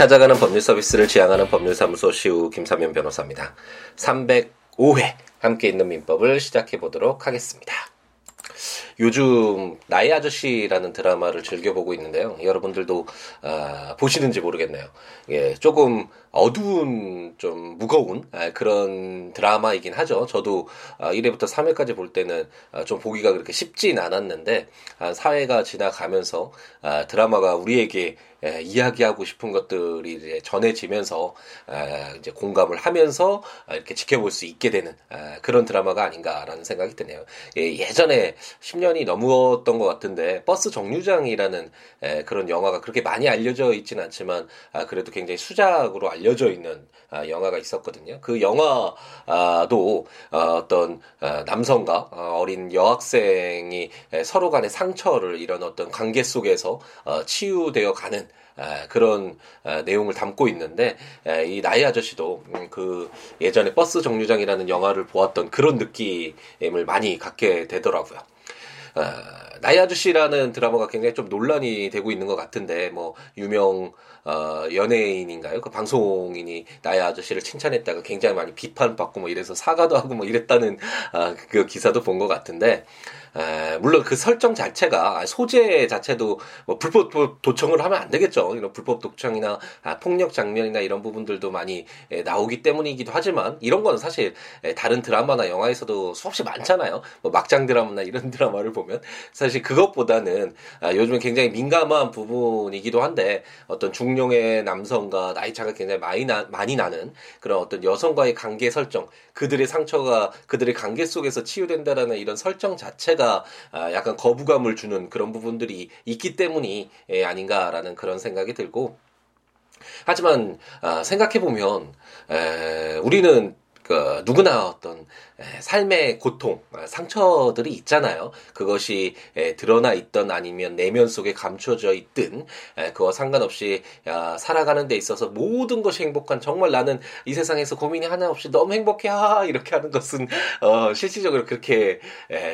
찾아가는 법률 서비스를 지향하는 법률사무소 시우 김사면 변호사입니다. 305회 함께 있는 민법을 시작해 보도록 하겠습니다. 요즘 나의 아저씨라는 드라마를 즐겨보고 있는데요. 여러분들도 아, 보시는지 모르겠네요. 예, 조금 어두운 좀 무거운 아, 그런 드라마이긴 하죠. 저도 아, 1회부터 3회까지 볼 때는 아, 좀 보기가 그렇게 쉽진 않았는데 아, 4회가 지나가면서 아, 드라마가 우리에게 에, 이야기하고 싶은 것들이 이제 전해지면서 에, 이제 공감을 하면서 아, 이렇게 지켜볼 수 있게 되는 아, 그런 드라마가 아닌가라는 생각이 드네요. 예, 예전에 10년이 넘었던 것 같은데 버스 정류장이라는 에, 그런 영화가 그렇게 많이 알려져 있지는 않지만 아, 그래도 굉장히 수작으로 알려져 있는 아, 영화가 있었거든요. 그 영화도 어, 어, 남성과 어, 어린 여학생이 에, 서로 간의 상처를 이런 어떤 관계 속에서 어, 치유되어 가는 아, 그런 아, 내용을 담고 있는데 아, 이 나이 아저씨도 음, 그 예전에 버스 정류장이라는 영화를 보았던 그런 느낌을 많이 갖게 되더라고요. 나이 아저씨라는 드라마가 굉장히 좀 논란이 되고 있는 것 같은데 뭐 유명 어, 연예인인가요? 그 방송인이 나의 아저씨를 칭찬했다가 굉장히 많이 비판받고 뭐 이래서 사과도 하고 뭐 이랬다는 아, 그 기사도 본 것 같은데 에, 물론 그 설정 자체가 소재 자체도 뭐 불법 도 청을 하면 안 되겠죠. 이런 불법 도청이나 아, 폭력 장면이나 이런 부분들도 많이 에, 나오기 때문이기도 하지만 이런 건 사실 에, 다른 드라마나 영화에서도 수없이 많잖아요. 뭐 막장 드라마나 이런 드라마를 보면 사실 그것보다는 아, 요즘에 굉장히 민감한 부분이기도 한데 어떤 중령의 남성과 나이 차가 굉장히 많이 나, 많이 나는 그런 어떤 여성과의 관계 설정, 그들의 상처가 그들의 관계 속에서 치유된다라는 이런 설정 자체가 자체가 아, 약간 거부감을 주는 그런 부분들이 있기 때문이 예, 아닌가라는 그런 생각이 들고. 하지만 아, 생각해 보면 우리는 그 누구나 어떤 삶의 고통, 아, 상처들이 있잖아요. 그것이 드러나 있던 아니면 내면 속에 감춰져 있든 그와 상관없이 살아가는 데 있어서 모든 것이 행복한 정말 나는 이 세상에서 고민이 하나 없이 너무 행복해 하 이렇게 하는 것은 어, 실질적으로 그렇게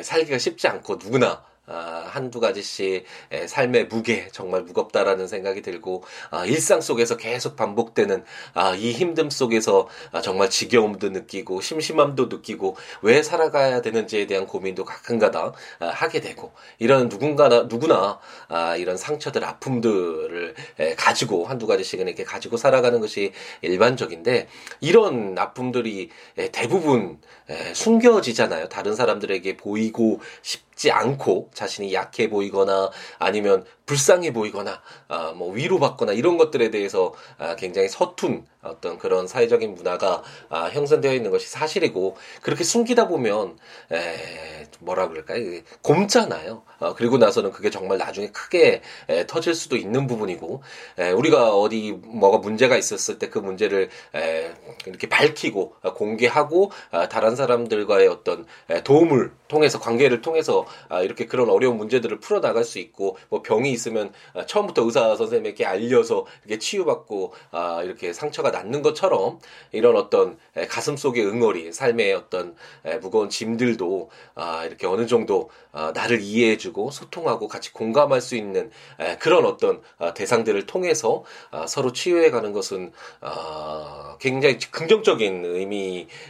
살기가 쉽지 않고 누구나 아, 한두 가지씩 삶의 무게 정말 무겁다라는 생각이 들고 아, 일상 속에서 계속 반복되는 아, 이 힘듦 속에서 아, 정말 지겨움도 느끼고 심심함도 느끼고 왜 살아가야 되는지에 대한 고민도 가끔가다 아, 하게 되고 이런 누군가나 누구나 아, 이런 상처들 아픔들을 에, 가지고 한두 가지씩은 이렇게 가지고 살아가는 것이 일반적인데 이런 아픔들이 에, 대부분 에, 숨겨지잖아요. 다른 사람들에게 보이고 싶지 않고 자신이 약해 보이거나 아니면 불쌍해 보이거나 아, 뭐 위로받거나 이런 것들에 대해서 아, 굉장히 서툰 어떤 그런 사회적인 문화가 아, 형성되어 있는 것이 사실이고 그렇게 숨기다 보면 에, 뭐라 그럴까요? 곰잖아요. 어, 그리고 나서는 그게 정말 나중에 크게 에, 터질 수도 있는 부분이고 에, 우리가 어디 뭐가 문제가 있었을 때 그 문제를 에, 이렇게 밝히고 어, 공개하고 아, 다른 사람들과의 어떤 에, 도움을 통해서 관계를 통해서 아, 이렇게 그런 어려운 문제들을 풀어 나갈 수 있고 뭐 병이 있으면 아, 처음부터 의사 선생님에게 알려서 이렇게 치유받고 아, 이렇게 상처가 낫는 것처럼 이런 어떤 에, 가슴 속의 응어리 삶의 어떤 에, 무거운 짐들도 아, 이렇게 어느 정도 아, 나를 이해해주고 소통하고 같이 공감할 수 있는 에, 그런 어떤 아, 대상들을 통해서 아, 서로 치유해가는 것은 아, 굉장히 긍정적인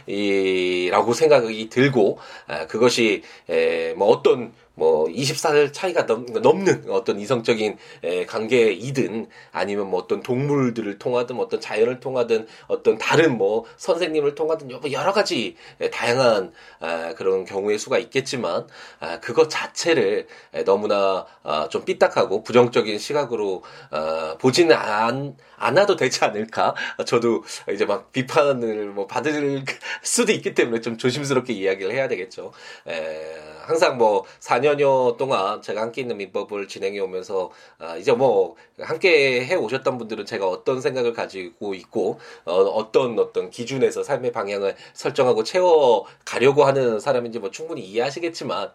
의미라고 생각이 들고 아, 그것이 에, 뭐 어떤 뭐 24살 차이가 넘, 넘는 어떤 이성적인 에, 관계이든 아니면 뭐 어떤 동물들을 통하든 뭐 어떤 자연을 통하든 어떤 다른 뭐 선생님을 통하든 여러 가지 에, 다양한 아, 그런 경우의 수가 있겠지만 아, 그것 자체를 에, 너무나 아, 좀 삐딱하고 부정적인 시각으로 아, 보지는 않, 않아도 되지 않을까? 저도 이제 막 비판을 뭐 받을 수도 있기 때문에 좀 조심스럽게 이야기를 해야 되겠죠. 에, 항상 뭐 4년여 동안 제가 함께 있는 민법을 진행해 오면서 아, 이제 뭐 함께 해 오셨던 분들은 제가 어떤 생각을 가지고 있고 어, 어떤 어떤 기준에서 삶의 방향을 설정하고 채워 가려고 하는 사람인지 뭐 충분히 이해하시겠지만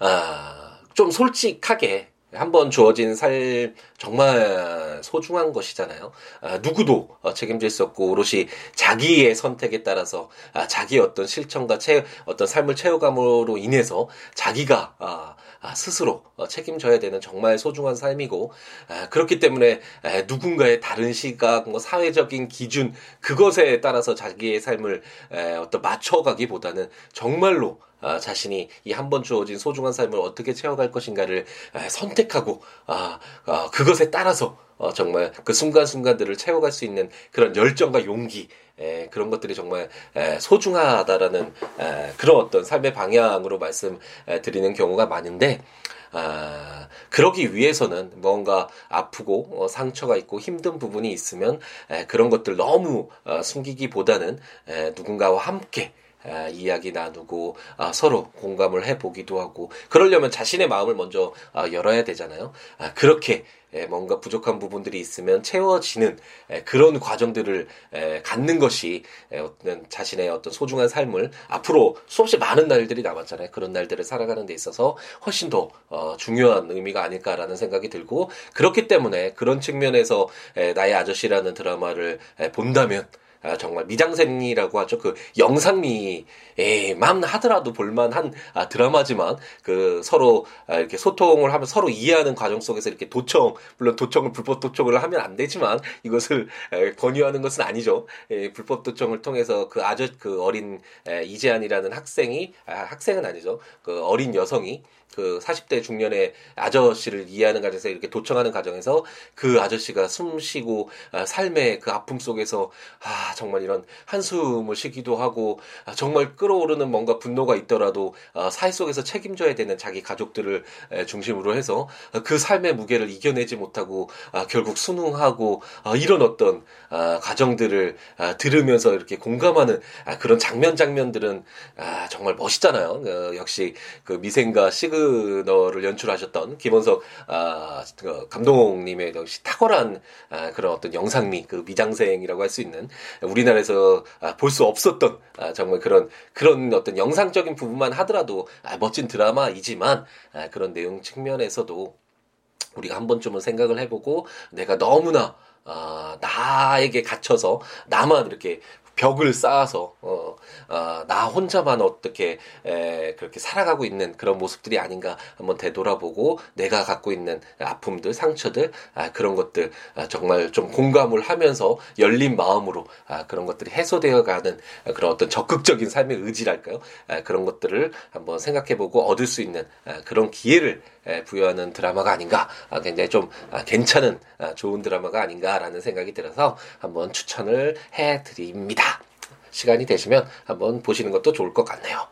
아, 좀 솔직하게 한번 주어진 삶 정말 소중한 것이잖아요. 아, 누구도 어, 책임질 수 없고 오롯이 자기의 선택에 따라서 아, 자기의 어떤 실천과 채, 어떤 삶을 채워감으로 인해서 자기가 아, 아, 스스로 어, 책임져야 되는 정말 소중한 삶이고 아, 그렇기 때문에 누군가의 다른 시각, 뭐 사회적인 기준 그것에 따라서 자기의 삶을 어떤 맞춰가기보다는 정말로 아, 자신이 이 한 번 주어진 소중한 삶을 어떻게 채워갈 것인가를 선택하고 그것에 따라서 어, 정말 그 순간순간들을 채워갈 수 있는 그런 열정과 용기 에, 그런 것들이 정말 에, 소중하다라는 에, 그런 어떤 삶의 방향으로 말씀드리는 경우가 많은데 아, 그러기 위해서는 뭔가 아프고 어, 상처가 있고 힘든 부분이 있으면 에, 그런 것들 너무 어, 숨기기보다는 에, 누군가와 함께 아, 이야기 나누고 아, 서로 공감을 해보기도 하고 그러려면 자신의 마음을 먼저 아, 열어야 되잖아요. 아, 그렇게 에, 뭔가 부족한 부분들이 있으면 채워지는 에, 그런 과정들을 에, 갖는 것이 에, 어떤 자신의 어떤 소중한 삶을 앞으로 수없이 많은 날들이 남았잖아요. 그런 날들을 살아가는 데 있어서 훨씬 더 어, 중요한 의미가 아닐까라는 생각이 들고 그렇기 때문에 그런 측면에서 에, 나의 아저씨라는 드라마를 에, 본다면 아, 정말 미장센이라고 하죠. 그 영상미에만 하더라도 볼만한 아, 드라마지만 그 서로 아, 이렇게 소통을 하면 서로 이해하는 과정 속에서 이렇게 도청 물론 도청을 불법 도청을 하면 안 되지만 이것을 에, 권유하는 것은 아니죠. 에, 불법 도청을 통해서 그 아저 그 어린 에, 이재한이라는 학생이 아, 학생은 아니죠. 그 어린 여성이 그 40대 중년의 아저씨를 이해하는 과정에서 이렇게 도청하는 과정에서 그 아저씨가 숨 쉬고 아, 삶의 그 아픔 속에서 아 정말 이런 한숨을 쉬기도 하고 아, 정말 끌어오르는 뭔가 분노가 있더라도 아, 사회 속에서 책임져야 되는 자기 가족들을 에, 중심으로 해서 그 삶의 무게를 이겨내지 못하고 아, 결국 순응하고 아, 이런 어떤 아, 가정들을 아, 들으면서 이렇게 공감하는 아, 그런 장면 장면들은 아, 정말 멋있잖아요. 어, 역시 그 미생과 시그 시그널을 연출하셨던 김원석 아, 그 감독님의 역시 탁월한 아, 그런 어떤 영상미 그 미장생이라고 할 수 있는 우리나라에서 아, 볼수 없었던 아, 정말 그런 그런 어떤 영상적인 부분만 하더라도 아, 멋진 드라마이지만 아, 그런 내용 측면에서도 우리가 한 번쯤은 생각을 해보고 내가 너무나 아, 나에게 갇혀서 나만 이렇게 벽을 쌓아서 어, 어, 나 혼자만 어떻게 에, 그렇게 살아가고 있는 그런 모습들이 아닌가 한번 되돌아보고 내가 갖고 있는 아픔들, 상처들 아, 그런 것들 아, 정말 좀 공감을 하면서 열린 마음으로 아, 그런 것들이 해소되어가는 그런 어떤 적극적인 삶의 의지랄까요? 아, 그런 것들을 한번 생각해보고 얻을 수 있는 아, 그런 기회를 에, 부여하는 드라마가 아닌가 아, 굉장히 좀 아, 괜찮은 아, 좋은 드라마가 아닌가라는 생각이 들어서 한번 추천을 해드립니다. 시간이 되시면 한번 보시는 것도 좋을 것 같네요.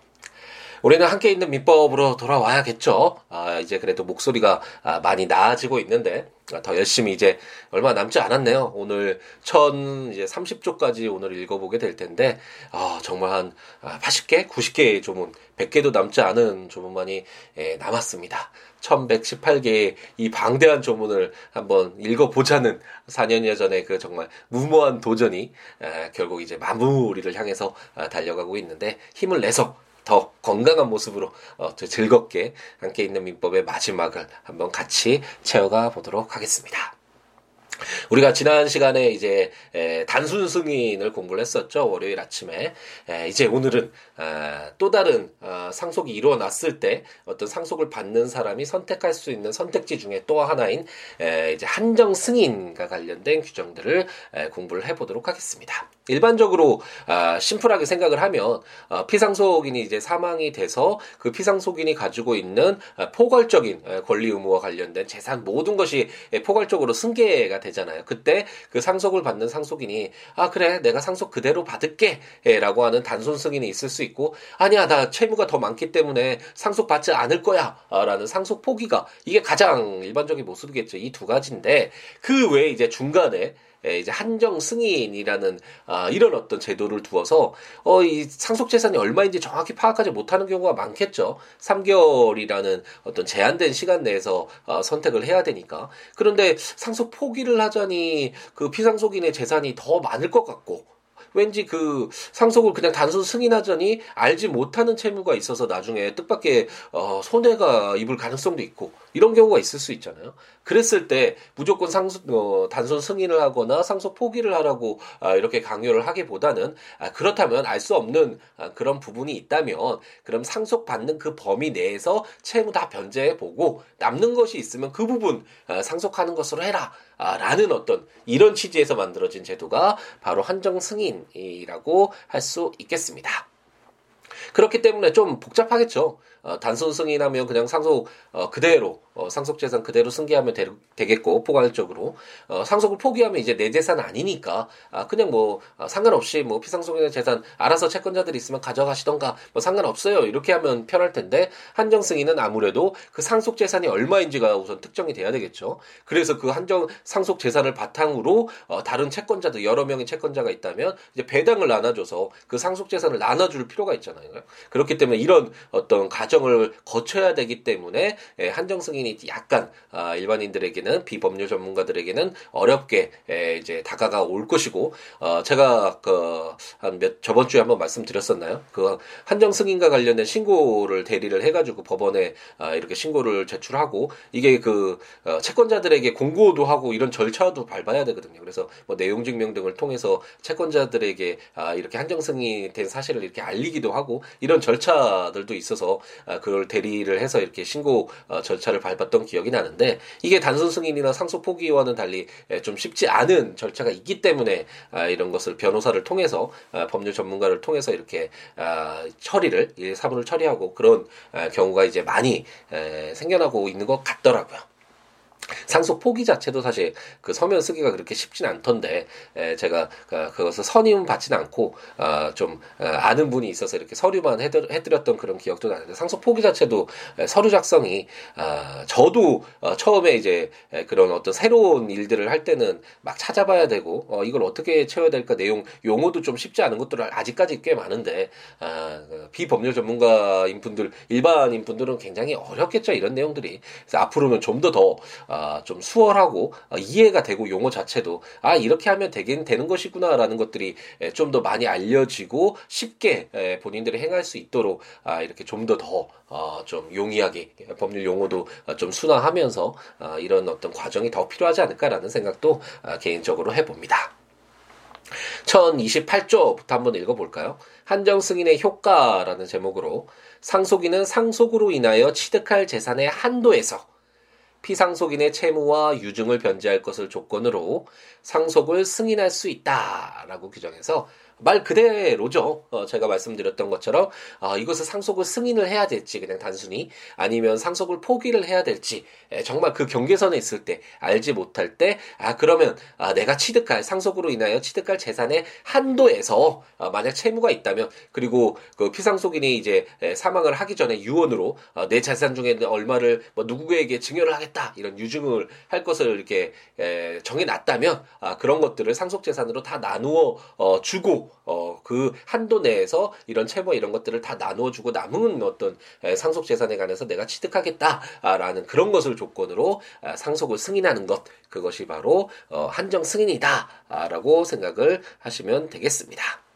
우리는 함께 있는 민법으로 돌아와야겠죠. 아, 이제 그래도 목소리가 아, 많이 나아지고 있는데 아, 더 열심히 이제 얼마 남지 않았네요. 오늘 천 이제 30조까지 오늘 읽어보게 될 텐데 아, 정말 한 80개, 아, 90개의 조문, 100개도 남지 않은 조문만이 예, 남았습니다. 1118개의 이 방대한 조문을 한번 읽어보자는 4년여 전에 그 정말 무모한 도전이 아, 결국 이제 마무리를 향해서 아, 달려가고 있는데 힘을 내서 더 건강한 모습으로 어, 즐겁게 함께 있는 민법의 마지막을 한번 같이 채워가 보도록 하겠습니다. 우리가 지난 시간에 이제 에, 단순 승인을 공부를 했었죠 월요일 아침에 에, 이제 오늘은 아, 또 다른 아, 상속이 이루어났을 때 어떤 상속을 받는 사람이 선택할 수 있는 선택지 중에 또 하나인 에, 이제 한정 승인과 관련된 규정들을 에, 공부를 해보도록 하겠습니다. 일반적으로 아, 심플하게 생각을 하면 아, 피상속인이 이제 사망이 돼서 그 피상속인이 가지고 있는 아, 포괄적인 권리 의무와 관련된 재산 모든 것이 포괄적으로 승계가 되잖아요. 그때 그 상속을 받는 상속인이 아 그래 내가 상속 그대로 받을게라고 하는 단순 승인이 있을 수 있고 아니야 나 채무가 더 많기 때문에 상속 받지 않을 거야라는 상속 포기가 이게 가장 일반적인 모습이겠죠. 이 두 가지인데 그 외에 이제 중간에 예, 이제 한정 승인이라는 아, 이런 어떤 제도를 두어서 어, 이 상속 재산이 얼마인지 정확히 파악하지 못하는 경우가 많겠죠. 3개월이라는 어떤 제한된 시간 내에서 어, 선택을 해야 되니까. 그런데 상속 포기를 하자니 그 피상속인의 재산이 더 많을 것 같고 왠지 그 상속을 그냥 단순 승인하자니 알지 못하는 채무가 있어서 나중에 뜻밖의 어, 손해가 입을 가능성도 있고 이런 경우가 있을 수 있잖아요. 그랬을 때 무조건 상속 어, 단순 승인을 하거나 상속 포기를 하라고 아, 이렇게 강요를 하기보다는 아, 그렇다면 알 수 없는 아, 그런 부분이 있다면 그럼 상속 받는 그 범위 내에서 채무 다 변제해 보고 남는 것이 있으면 그 부분 아, 상속하는 것으로 해라. 아, 라는 어떤 이런 취지에서 만들어진 제도가 바로 한정 승인이라고 할 수 있겠습니다. 그렇기 때문에 좀 복잡하겠죠. 어, 단순 승인하면 그냥 상속 어, 그대로 어, 상속 재산 그대로 승계하면 되, 겠고 포괄적으로 어, 상속을 포기하면 이제 내 재산 아니니까 아, 그냥 뭐 아, 상관없이 뭐 피상속인의 재산 알아서 채권자들이 있으면 가져가시던가 뭐 상관없어요 이렇게 하면 편할 텐데 한정 승인은 아무래도 그 상속 재산이 얼마인지가 우선 특정이 돼야 되겠죠. 그래서 그 한정 상속 재산을 바탕으로 어, 다른 채권자들 여러 명의 채권자가 있다면 이제 배당을 나눠줘서 그 상속 재산을 나눠줄 필요가 있잖아요. 그렇기 때문에 이런 어떤 가정을 거쳐야 되기 때문에 예, 한정 승인 이 부분이 약간 아, 일반인들에게는 비법률 전문가들에게는 어렵게 에, 이제 다가가 올 것이고 어, 제가 그 한 몇 저번 주에 한번 말씀드렸었나요? 그 한정 승인과 관련된 신고를 대리를 해가지고 법원에 아, 이렇게 신고를 제출하고 이게 그 어, 채권자들에게 공고도 하고 이런 절차도 밟아야 되거든요. 그래서 뭐 내용 증명 등을 통해서 채권자들에게 아, 이렇게 한정 승인이 된 사실을 이렇게 알리기도 하고 이런 절차들도 있어서 아, 그걸 대리를 해서 이렇게 신고 어, 절차를 밟 밟았던 기억이 나는데 이게 단순 승인이나 상속 포기와는 달리 좀 쉽지 않은 절차가 있기 때문에 아, 이런 것을 변호사를 통해서 아, 법률 전문가를 통해서 이렇게 아, 처리를 사문을 처리하고 그런 경우가 이제 많이 생겨나고 있는 것 같더라고요. 상속 포기 자체도 사실 그 서면 쓰기가 그렇게 쉽진 않던데 에, 제가 그, 그것을 선임은 받지는 않고 어, 좀 어, 아는 분이 있어서 이렇게 서류만 해드, 해드렸던 그런 기억도 나는데 상속 포기 자체도 에, 서류 작성이 어, 저도 어, 처음에 이제 에, 그런 어떤 새로운 일들을 할 때는 막 찾아봐야 되고 어, 이걸 어떻게 채워야 될까 내용 용어도 좀 쉽지 않은 것들 아직까지 꽤 많은데 아, 그 비법률 전문가인 분들 일반인 분들은 굉장히 어렵겠죠 이런 내용들이. 그래서 앞으로는 좀 더더 더, 어, 아, 좀 수월하고 아, 이해가 되고 용어 자체도 아 이렇게 하면 되긴 되는 것이구나라는 것들이 좀 더 많이 알려지고 쉽게 본인들이 행할 수 있도록 아, 이렇게 좀 더 더좀 어, 용이하게 법률 용어도 좀 순화하면서 이런 어떤 과정이 더 필요하지 않을까라는 생각도 개인적으로 해봅니다. 1028조부터 한번 읽어볼까요? 한정 승인의 효과라는 제목으로 상속인은 상속으로 인하여 취득할 재산의 한도에서 피상속인의 채무와 유증을 변제할 것을 조건으로 상속을 승인할 수 있다라고 규정해서 말 그대로죠. 어, 제가 말씀드렸던 것처럼 어, 이것을 상속을 승인을 해야 될지 그냥 단순히 아니면 상속을 포기를 해야 될지 에, 정말 그 경계선에 있을 때 알지 못할 때 아 그러면 아, 내가 취득할 상속으로 인하여 취득할 재산의 한도에서 아, 만약 채무가 있다면 그리고 그 피상속인이 이제 에, 사망을 하기 전에 유언으로 어, 내 재산 중에 얼마를 뭐 누구에게 증여를 하겠다 이런 유증을 할 것을 이렇게 에, 정해놨다면 아, 그런 것들을 상속 재산으로 다 나누어 어, 주고 어, 그 한도 내에서 이런 채무 이런 것들을 다 나누어 주고 남은 어떤 상속 재산에 관해서 내가 취득하겠다라는 그런 것을 조건으로 아, 상속을 승인하는 것 그것이 바로 어, 한정 승인이다라고 생각을 하시면 되겠습니다.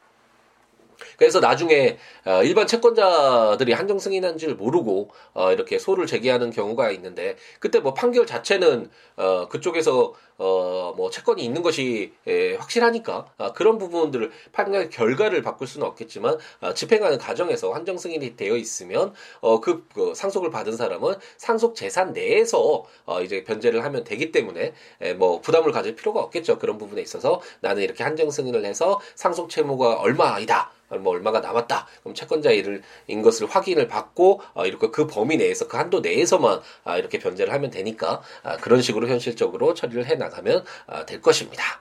그래서 나중에 어, 일반 채권자들이 한정 승인한 줄 모르고 어, 이렇게 소를 제기하는 경우가 있는데 그때 뭐 판결 자체는 어, 그쪽에서 어, 뭐 채권이 있는 것이 에, 확실하니까 아, 그런 부분들을 판결 결과를 바꿀 수는 없겠지만 아, 집행하는 과정에서 한정 승인이 되어 있으면 어, 그, 그 상속을 받은 사람은 상속 재산 내에서 어, 이제 변제를 하면 되기 때문에 에, 뭐 부담을 가질 필요가 없겠죠. 그런 부분에 있어서 나는 이렇게 한정 승인을 해서 상속 채무가 얼마이다 뭐 얼마가 남았다. 그럼 채권자 일을 인 것을 확인을 받고 어, 이렇게 그 범위 내에서 그 한도 내에서만 아, 이렇게 변제를 하면 되니까 아, 그런 식으로 현실적으로 처리를 해 나가면 아, 될 것입니다.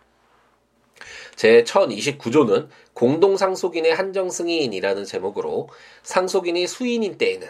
제 1029조는 공동상속인의 한정승인이라는 제목으로 상속인이 수인인 때에는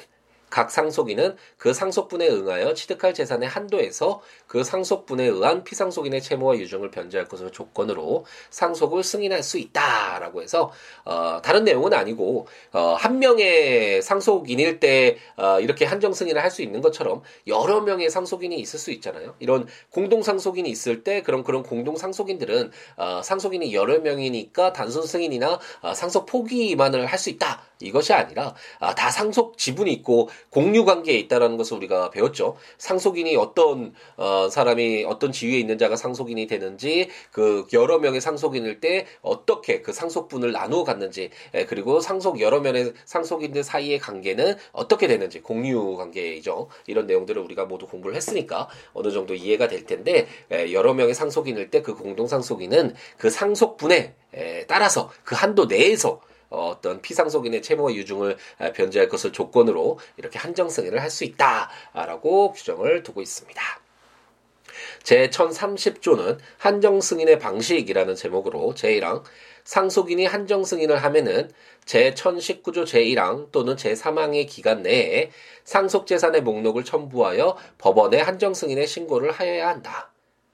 각 상속인은 그 상속분에 응하여 취득할 재산의 한도에서 그 상속분에 의한 피상속인의 채무와 유증을 변제할 것을 조건으로 상속을 승인할 수 있다라고 해서 어, 다른 내용은 아니고 어, 한 명의 상속인일 때 어, 이렇게 한정 승인을 할 수 있는 것처럼 여러 명의 상속인이 있을 수 있잖아요. 이런 공동 상속인이 있을 때 그런 그런 공동 상속인들은 어, 상속인이 여러 명이니까 단순 승인이나 어, 상속 포기만을 할 수 있다. 이것이 아니라 아, 다 상속 지분이 있고 공유 관계에 있다라는 것을 우리가 배웠죠. 상속인이 어떤 어, 사람이 어떤 지위에 있는 자가 상속인이 되는지 그 여러 명의 상속인일 때 어떻게 그 상속분을 나누어 갔는지 예, 그리고 상속 여러 명의 상속인들 사이의 관계는 어떻게 되는지 공유 관계이죠. 이런 내용들을 우리가 모두 공부를 했으니까 어느 정도 이해가 될 텐데 예, 여러 명의 상속인일 때 그 공동 상속인은 그 상속분에 에, 따라서 그 한도 내에서 어, 어떤 피상속인의 채무와 유증을 변제할 것을 조건으로 이렇게 한정 승인을 할 수 있다라고 규정을 두고 있습니다. 제 1030조는 한정 승인의 방식이라는 제목으로 제1항 상속인이 한정 승인을 하면은 제 1019조 제1항 또는 제3항의 기간 내에 상속 재산의 목록을 첨부하여 법원에 한정 승인의 신고를 하여야 한다.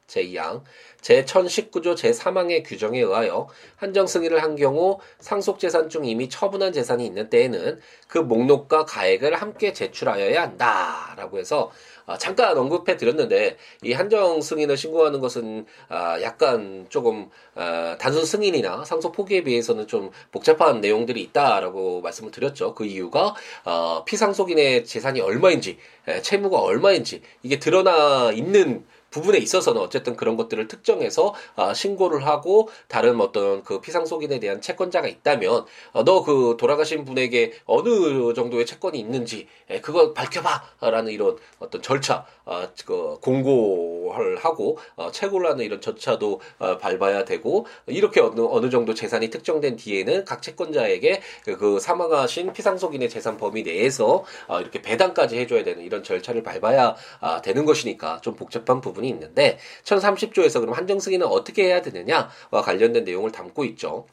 제2항 제1019조 제3항의 규정에 의하여 한정 승인을 한 경우 상속 재산 중 이미 처분한 재산이 있는 때에는 그 목록과 가액을 함께 제출하여야 한다라고 해서 아, 잠깐 언급해 드렸는데 이 한정 승인을 신고하는 것은 아, 약간 조금 아, 단순 승인이나 상속 포기에 비해서는 좀 복잡한 내용들이 있다라고 말씀을 드렸죠. 그 이유가 어, 피상속인의 재산이 얼마인지 채무가 얼마인지 이게 드러나 있는 부분에 있어서는 어쨌든 그런 것들을 특정해서 어, 신고를 하고 다른 어떤 그 피상속인에 대한 채권자가 있다면 어, 너그 돌아가신 분에게 어느 정도의 채권이 있는지 에, 그걸 밝혀봐라는 이런 어떤 절차 어, 그 공고를 하고 어, 채굴 하는 이런 절차도 어, 밟아야 되고 이렇게 어느 어느 정도 재산이 특정된 뒤에는 각 채권자에게 그, 그 사망하신 피상속인의 재산 범위 내에서 어, 이렇게 배당까지 해줘야 되는 이런 절차를 밟아야 아, 되는 것이니까 좀 복잡한 부분. 부분이 있는데 1030조에서 그럼 한정 승인은 어떻게 해야 되느냐와 관련된 내용을 담고 있죠.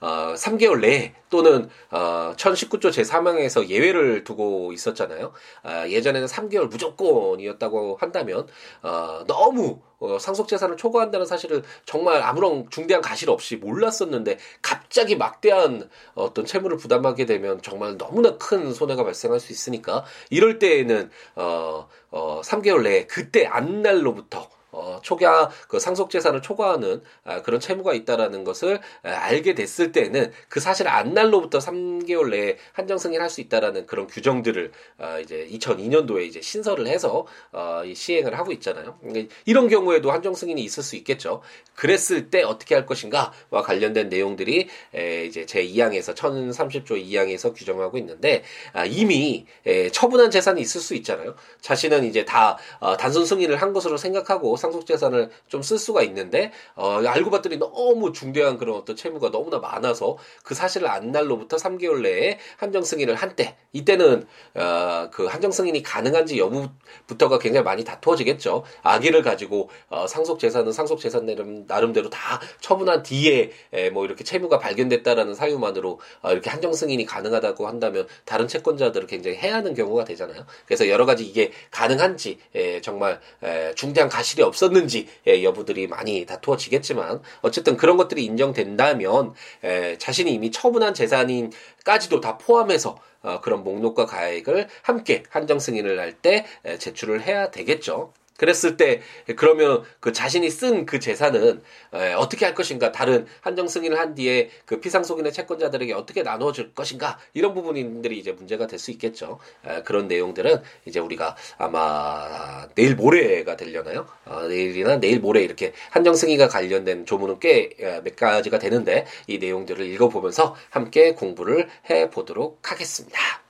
어, 3개월 내에 또는 어, 1019조 제3항에서 예외를 두고 있었잖아요. 어, 예전에는 3개월 무조건이었다고 한다면 어, 너무 어, 상속재산을 초과한다는 사실을 정말 아무런 중대한 가실 없이 몰랐었는데 갑자기 막대한 어떤 채무를 부담하게 되면 정말 너무나 큰 손해가 발생할 수 있으니까 이럴 때에는 어, 어, 3개월 내에 그때 안 날로부터 어, 초과 그 상속 재산을 초과하는 아, 그런 채무가 있다라는 것을 아, 알게 됐을 때는 그 사실 안 날로부터 3개월 내에 한정 승인할 수 있다라는 그런 규정들을 아, 이제 2002년도에 이제 신설을 해서 어, 시행을 하고 있잖아요. 그러니까 이런 경우에도 한정 승인이 있을 수 있겠죠. 그랬을 때 어떻게 할 것인가와 관련된 내용들이 에, 이제 제 2항에서 1030조 2항에서 규정하고 있는데 아, 이미 에, 처분한 재산이 있을 수 있잖아요. 자신은 이제 다 어, 단순 승인을 한 것으로 생각하고 상속 재산을 좀 쓸 수가 있는데 어, 알고 봤더니 너무 중대한 그런 어떤 채무가 너무나 많아서 그 사실을 안 날로부터 3개월 내에 한정 승인을 한때 이때는 어, 그 한정 승인이 가능한지 여부부터가 굉장히 많이 다투어지겠죠. 아기를 가지고 어, 상속 재산은 상속 재산 나름 대로 다 처분한 뒤에 에, 뭐 이렇게 채무가 발견됐다라는 사유만으로 어, 이렇게 한정 승인이 가능하다고 한다면 다른 채권자들을 굉장히 해하는 경우가 되잖아요. 그래서 여러 가지 이게 가능한지 에, 정말 에, 중대한 가실이 없 없었는지 예, 여부들이 많이 다투어지겠지만 어쨌든 그런 것들이 인정된다면 예, 자신이 이미 처분한 재산인까지도 다 포함해서 어, 그런 목록과 가액을 함께 한정 승인을 할때 예, 제출을 해야 되겠죠. 그랬을 때 그러면 그 자신이 쓴 그 재산은 에, 어떻게 할 것인가 다른 한정 승인을 한 뒤에 그 피상속인의 채권자들에게 어떻게 나누어 줄 것인가 이런 부분들이 이제 문제가 될 수 있겠죠. 에, 그런 내용들은 이제 우리가 아마 내일 모레가 되려나요? 어, 내일이나 내일 모레 이렇게 한정 승인과 관련된 조문은 꽤 몇 가지가 되는데 이 내용들을 읽어보면서 함께 공부를 해 보도록 하겠습니다.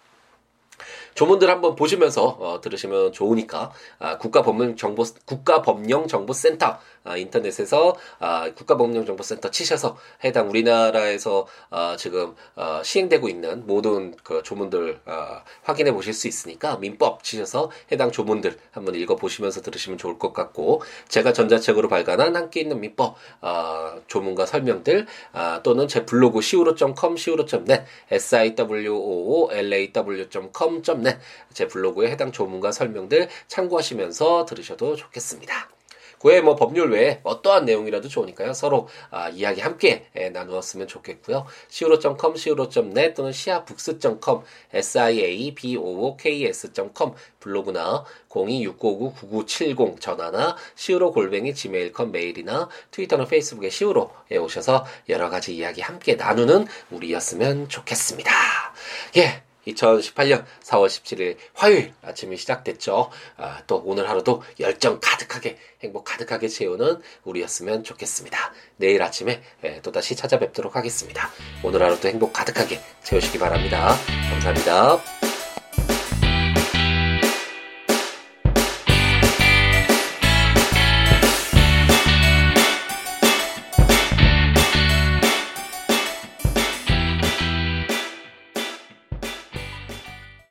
조문들 한번 보시면서 어, 들으시면 좋으니까 아, 국가법령정보 국가법령정보센터 아, 인터넷에서 아, 국가법령정보센터 치셔서 해당 우리나라에서 아, 지금 어, 시행되고 있는 모든 그 조문들 어, 확인해 보실 수 있으니까 민법 치셔서 해당 조문들 한번 읽어 보시면서 들으시면 좋을 것 같고 제가 전자책으로 발간한 함께 있는 민법 어, 조문과 설명들 아, 또는 제 블로그 siwo.com siwo.net s w.com.net 제 블로그에 해당 조문과 설명들 참고하시면서 들으셔도 좋겠습니다. 그외 뭐 법률 외에 어떠한 내용이라도 좋으니까요. 서로 아, 이야기 함께 예, 나누었으면 좋겠고요. siwo.com, siwo.net 또는 siabooks.com, siabooks.com 블로그나 0269599970 전화나 시우로 골뱅이 지메일컴 메일이나 트위터나 페이스북에 시우로에 오셔서 여러 가지 이야기 함께 나누는 우리였으면 좋겠습니다. 예. 2018년 4월 17일 화요일 아침이 시작됐죠. 아, 또 오늘 하루도 열정 가득하게 행복 가득하게 채우는 우리였으면 좋겠습니다. 내일 아침에 예, 또다시 찾아뵙도록 하겠습니다. 오늘 하루도 행복 가득하게 채우시기 바랍니다. 감사합니다.